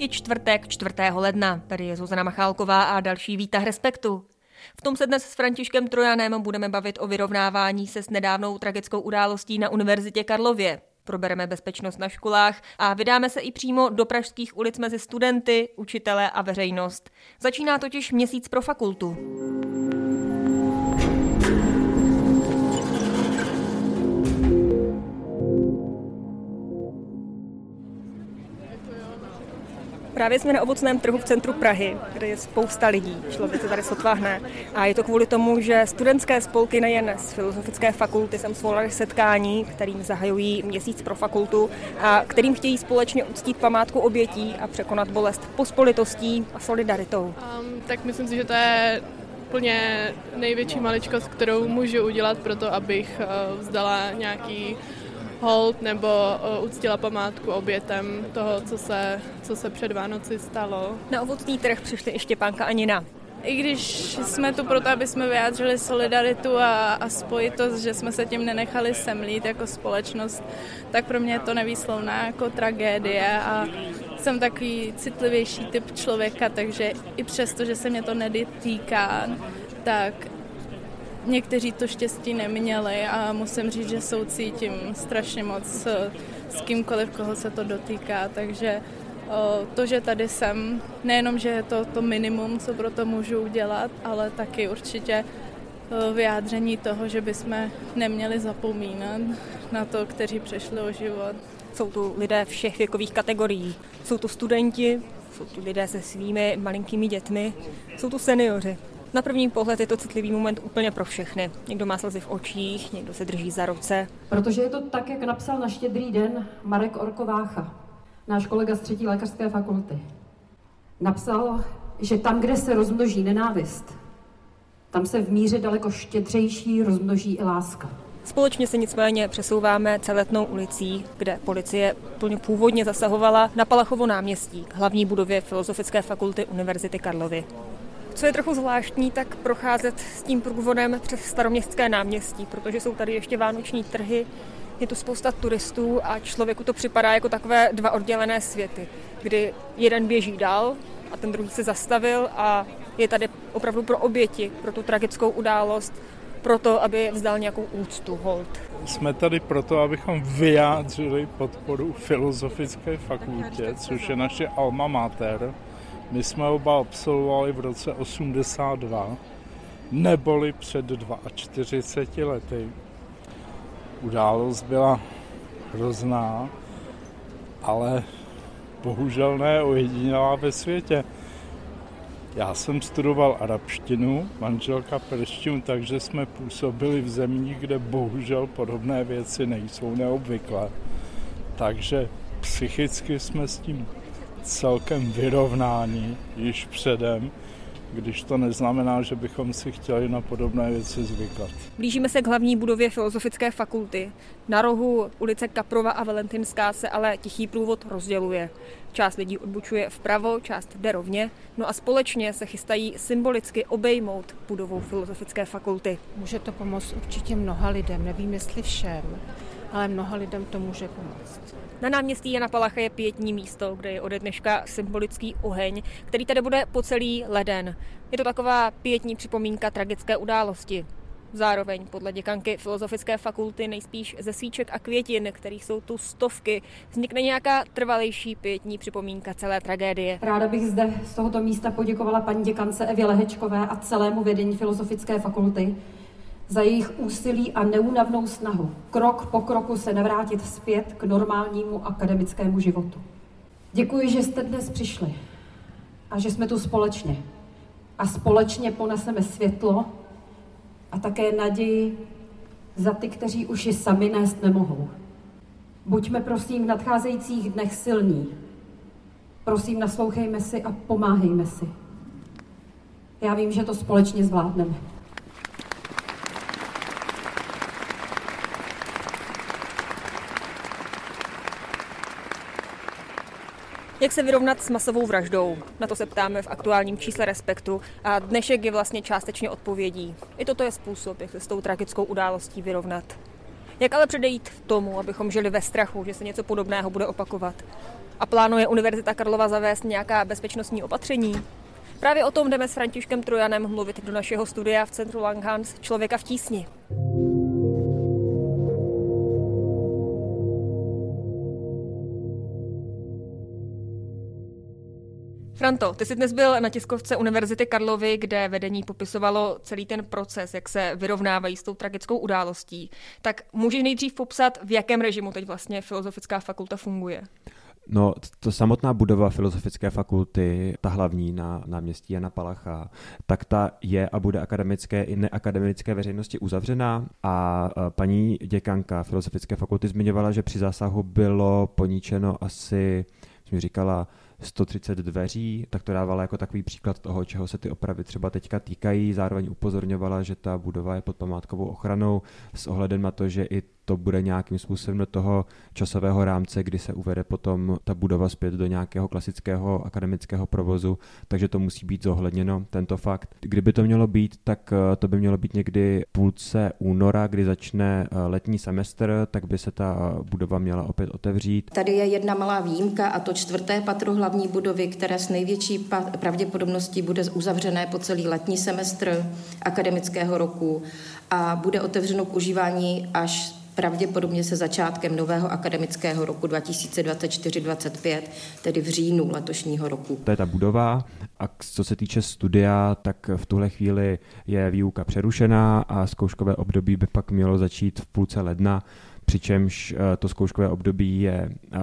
Je čtvrtek 4. ledna, tady je Zuzana Machálková a další výtah Respektu. V tom se dnes s Františkem Trojanem budeme bavit o vyrovnávání se s nedávnou tragickou událostí na Univerzitě Karlově. Probereme bezpečnost na školách a vydáme se i přímo do pražských ulic mezi studenty, učitele a veřejnost. Začíná totiž měsíc pro fakultu. Právě jsme na ovocném trhu v centru Prahy, kde je spousta lidí. Člověk se tady sotváhne. A je to kvůli tomu, že studentské spolky nejen z Filozofické fakulty sem svolali setkání, kterým zahajují měsíc pro fakultu a kterým chtějí společně uctít památku obětí a překonat bolest pospolitostí a solidaritou. Um, tak myslím si, že to je úplně největší maličkost, kterou můžu udělat pro to, abych uh, vzdala nějaký hold nebo uh, uctila památku obětem toho, co se, co se před Vánoci stalo. Na ovocný trh přišli i Štěpánka a Nina. I když jsme tu proto, aby jsme vyjádřili solidaritu a, a spojitost, že jsme se tím nenechali semlít jako společnost, tak pro mě je to nevýslovná jako tragédie a jsem takový citlivější typ člověka, takže i přesto, že se mě to nedotýká, tak Někteří to štěstí neměli a musím říct, že soucítím strašně moc s kýmkoliv, koho se to dotýká, takže to, že tady jsem, nejenom, že je to to minimum, co pro to můžu udělat, ale taky určitě vyjádření toho, že bychom neměli zapomínat na to, kteří přešli o život. Jsou tu lidé všech věkových kategorií. Jsou tu studenti, jsou tu lidé se svými malinkými dětmi, jsou tu seniori. Na první pohled je to citlivý moment úplně pro všechny. Někdo má slzy v očích, někdo se drží za ruce. Protože je to tak, jak napsal na štědrý den Marek Orkovácha, náš kolega z třetí lékařské fakulty. Napsal, že tam, kde se rozmnoží nenávist, tam se v míře daleko štědřejší rozmnoží i láska. Společně se nicméně přesouváme celetnou ulicí, kde policie plně původně zasahovala na Palachovo náměstí, hlavní budově Filozofické fakulty Univerzity Karlovy. Co je trochu zvláštní, tak procházet s tím průvodem přes staroměstské náměstí, protože jsou tady ještě vánoční trhy, je tu spousta turistů a člověku to připadá jako takové dva oddělené světy, kdy jeden běží dál a ten druhý se zastavil a je tady opravdu pro oběti, pro tu tragickou událost, proto, aby vzdal nějakou úctu, hold. Jsme tady proto, abychom vyjádřili podporu Filozofické fakultě, což je naše alma mater, my jsme oba absolvovali v roce 82, neboli před 42 lety. Událost byla hrozná, ale bohužel ne ojedinělá ve světě. Já jsem studoval arabštinu, manželka perštinu, takže jsme působili v zemích, kde bohužel podobné věci nejsou neobvyklé. Takže psychicky jsme s tím celkem vyrovnání již předem, když to neznamená, že bychom si chtěli na podobné věci zvykat. Blížíme se k hlavní budově Filozofické fakulty. Na rohu ulice Kaprova a Valentinská se ale tichý průvod rozděluje. Část lidí odbučuje vpravo, část jde rovně, no a společně se chystají symbolicky obejmout budovou Filozofické fakulty. Může to pomoct určitě mnoha lidem, nevím jestli všem, ale mnoha lidem to může pomoct. Na náměstí Jana Palacha je pětní místo, kde je ode dneška symbolický oheň, který tady bude po celý leden. Je to taková pětní připomínka tragické události. Zároveň podle děkanky Filozofické fakulty nejspíš ze svíček a květin, kterých jsou tu stovky, vznikne nějaká trvalejší pětní připomínka celé tragédie. Ráda bych zde z tohoto místa poděkovala paní děkance Evě Lehečkové a celému vedení Filozofické fakulty za jejich úsilí a neúnavnou snahu krok po kroku se navrátit zpět k normálnímu akademickému životu. Děkuji, že jste dnes přišli a že jsme tu společně. A společně poneseme světlo a také naději za ty, kteří už ji sami nést nemohou. Buďme prosím v nadcházejících dnech silní. Prosím, naslouchejme si a pomáhejme si. Já vím, že to společně zvládneme. Jak se vyrovnat s masovou vraždou? Na to se ptáme v aktuálním čísle Respektu a dnešek je vlastně částečně odpovědí. I toto je způsob, jak se s tou tragickou událostí vyrovnat. Jak ale předejít tomu, abychom žili ve strachu, že se něco podobného bude opakovat? A plánuje Univerzita Karlova zavést nějaká bezpečnostní opatření? Právě o tom jdeme s Františkem Trojanem mluvit do našeho studia v centru Langhans Člověka v tísni. Franto, ty jsi dnes byl na tiskovce Univerzity Karlovy, kde vedení popisovalo celý ten proces, jak se vyrovnávají s tou tragickou událostí. Tak můžeš nejdřív popsat, v jakém režimu teď vlastně Filozofická fakulta funguje? No, to samotná budova Filozofické fakulty, ta hlavní na náměstí Jana Palacha, tak ta je a bude akademické i neakademické veřejnosti uzavřená a paní děkanka Filozofické fakulty zmiňovala, že při zásahu bylo poničeno asi, mi říkala, 130 dveří, tak to dávala jako takový příklad toho, čeho se ty opravy třeba teďka týkají. Zároveň upozorňovala, že ta budova je pod památkovou ochranou s ohledem na to, že i to bude nějakým způsobem do toho časového rámce, kdy se uvede potom ta budova zpět do nějakého klasického akademického provozu, takže to musí být zohledněno, tento fakt. Kdyby to mělo být, tak eh, to by mělo být někdy půlce února, kdy začne eh, letní semestr, tak by se ta budova měla opět otevřít. Tady je jedna malá výjimka a to čtvrté patro hlavní budovy, které s největší pravděpodobností bude uzavřené po celý letní semestr akademického roku a bude otevřeno k užívání až pravděpodobně se začátkem nového akademického roku 2024-2025, tedy v říjnu letošního roku. To je ta budova a co se týče studia, tak v tuhle chvíli je výuka přerušená a zkouškové období by pak mělo začít v půlce ledna přičemž eh, to zkouškové období je eh,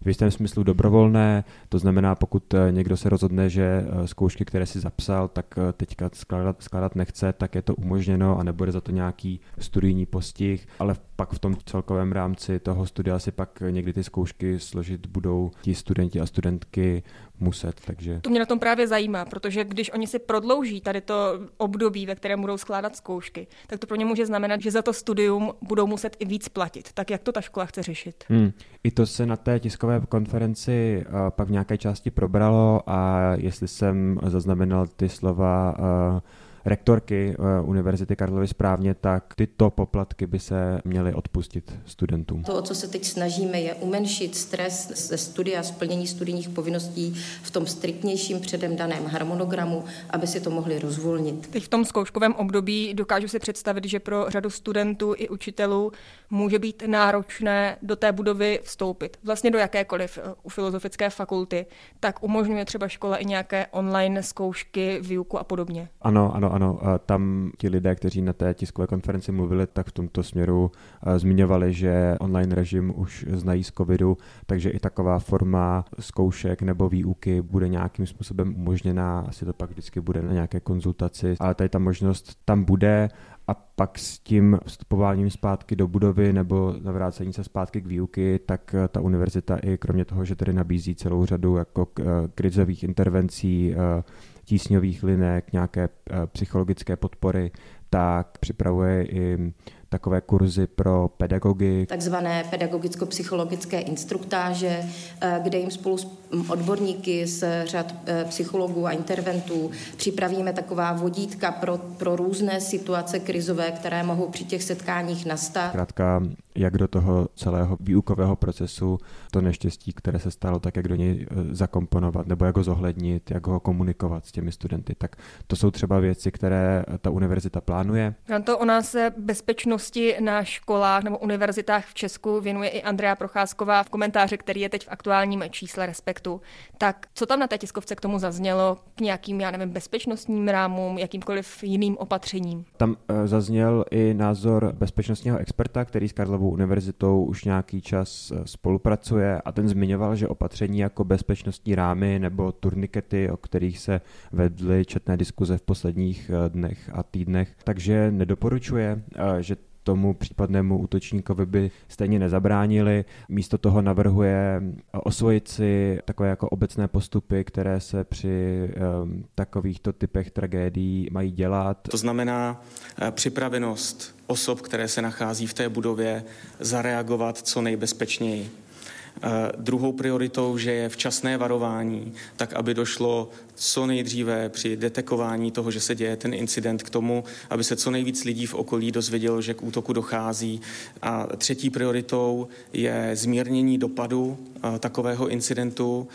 v jistém smyslu dobrovolné, to znamená, pokud eh, někdo se rozhodne, že zkoušky, které si zapsal, tak teďka skládat, skládat nechce, tak je to umožněno a nebude za to nějaký studijní postih, ale pak v tom celkovém rámci toho studia si pak někdy ty zkoušky složit budou ti studenti a studentky muset. Takže... To mě na tom právě zajímá, protože když oni si prodlouží tady to období, ve kterém budou skládat zkoušky, tak to pro ně může znamenat, že za to studium budou muset i víc platit. Tak jak to ta škola chce řešit? Hmm. I to se na té tiskové konferenci uh, pak v nějaké části probralo a jestli jsem zaznamenal ty slova uh, rektorky eh, Univerzity Karlovy správně, tak tyto poplatky by se měly odpustit studentům. To, o co se teď snažíme, je umenšit stres ze studia, splnění studijních povinností v tom striktnějším předem daném harmonogramu, aby si to mohli rozvolnit. Teď v tom zkouškovém období dokážu si představit, že pro řadu studentů i učitelů může být náročné do té budovy vstoupit. Vlastně do jakékoliv eh, u filozofické fakulty, tak umožňuje třeba škola i nějaké online zkoušky, výuku a podobně. Ano, ano, ano, tam ti lidé, kteří na té tiskové konferenci mluvili, tak v tomto směru zmiňovali, že online režim už znají z covidu, takže i taková forma zkoušek nebo výuky bude nějakým způsobem umožněná, asi to pak vždycky bude na nějaké konzultaci, ale tady ta možnost tam bude a pak s tím vstupováním zpátky do budovy nebo navrácení se zpátky k výuky, tak ta univerzita i kromě toho, že tedy nabízí celou řadu jako krizových intervencí, tísňových linek, nějaké eh, psychologické podpory, tak připravuje i takové kurzy pro pedagogy. Takzvané pedagogicko-psychologické instruktáže, eh, kde jim spolu s odborníky z řad eh, psychologů a interventů připravíme taková vodítka pro, pro různé situace krizové, které mohou při těch setkáních nastat. Krátka, jak do toho celého výukového procesu to neštěstí, které se stalo, tak jak do něj eh, zakomponovat, nebo jak ho zohlednit, jak ho komunikovat s těmi studenty. Tak to jsou třeba věci, které ta univerzita plánuje. to o nás se bezpečnosti na školách nebo univerzitách v Česku věnuje i Andrea Procházková v komentáři, který je teď v aktuálním čísle Respektu. Tak co tam na té tiskovce k tomu zaznělo? K nějakým, já nevím, bezpečnostním rámům, jakýmkoliv jiným opatřením? Tam uh, zazněl i názor bezpečnostního experta, který s Karlovou univerzitou už nějaký čas uh, spolupracuje a ten zmiňoval, že opatření jako bezpečnostní rámy nebo turnikety, o kterých se vedly četné diskuze v posledních uh, dnech a týdnech, takže nedoporučuje, že tomu případnému útočníkovi by stejně nezabránili. Místo toho navrhuje osvojit si takové jako obecné postupy, které se při um, takovýchto typech tragédií mají dělat. To znamená uh, připravenost osob, které se nachází v té budově, zareagovat co nejbezpečněji. Druhou prioritou, že je včasné varování, tak aby došlo co nejdříve při detekování toho, že se děje ten incident k tomu, aby se co nejvíc lidí v okolí dozvědělo, že k útoku dochází. A třetí prioritou je zmírnění dopadu takového incidentu,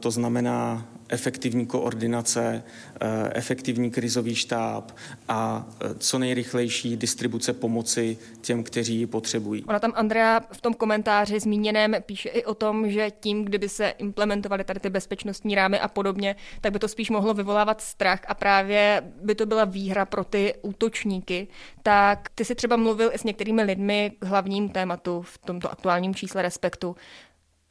to znamená efektivní koordinace, eh, efektivní krizový štáb a eh, co nejrychlejší distribuce pomoci těm, kteří ji potřebují. Ona tam Andrea v tom komentáři zmíněném píše i o tom, že tím, kdyby se implementovaly tady ty bezpečnostní rámy a podobně, tak by to spíš mohlo vyvolávat strach a právě by to byla výhra pro ty útočníky. Tak ty si třeba mluvil i s některými lidmi k hlavním tématu v tomto aktuálním čísle Respektu.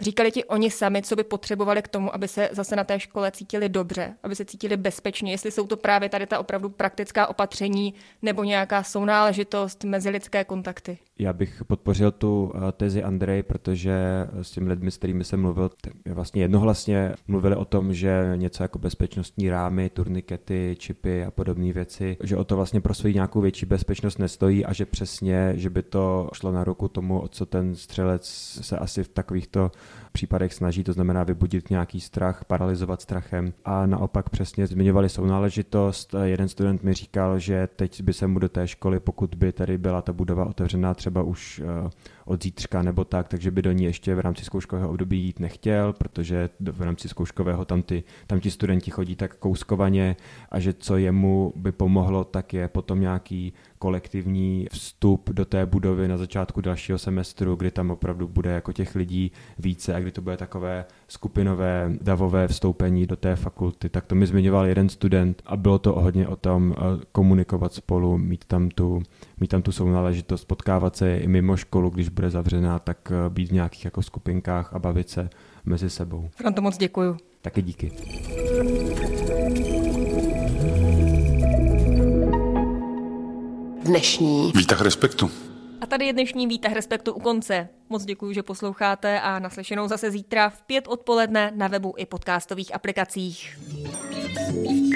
Říkali ti oni sami, co by potřebovali k tomu, aby se zase na té škole cítili dobře, aby se cítili bezpečně, jestli jsou to právě tady ta opravdu praktická opatření nebo nějaká sounáležitost, mezilidské kontakty. Já bych podpořil tu eh, tezi Andrej, protože s těmi lidmi, s kterými jsem mluvil, vlastně jednohlasně mluvili o tom, že něco jako bezpečnostní rámy, turnikety, čipy a podobné věci, že o to vlastně pro svou nějakou větší bezpečnost nestojí a že přesně, že by to šlo na ruku tomu, o co ten střelec se asi v takovýchto případech snaží, to znamená vybudit nějaký strach, paralizovat strachem. A naopak přesně zmiňovali sounáležitost. Jeden student mi říkal, že teď by se mu do té školy, pokud by tady byla ta budova otevřená třeba už eh, od zítřka nebo tak, takže by do ní ještě v rámci zkouškového období jít nechtěl, protože v rámci zkouškového tam, ty, tam ti studenti chodí tak kouskovaně a že co jemu by pomohlo, tak je potom nějaký kolektivní vstup do té budovy na začátku dalšího semestru, kdy tam opravdu bude jako těch lidí více a kdy to bude takové skupinové davové vstoupení do té fakulty. Tak to mi zmiňoval jeden student a bylo to hodně o tom eh, komunikovat spolu, mít tam tu, mít tam tu sounáležitost, potkávat se i mimo školu, když bude zavřená, tak eh, být v nějakých jako skupinkách a bavit se mezi sebou. Franto, moc děkuju. Taky díky. Dnešní výtah respektu. A tady je dnešní výtah respektu u konce. Moc děkuji, že posloucháte a naslyšenou zase zítra v pět odpoledne na webu i podcastových aplikacích. thank you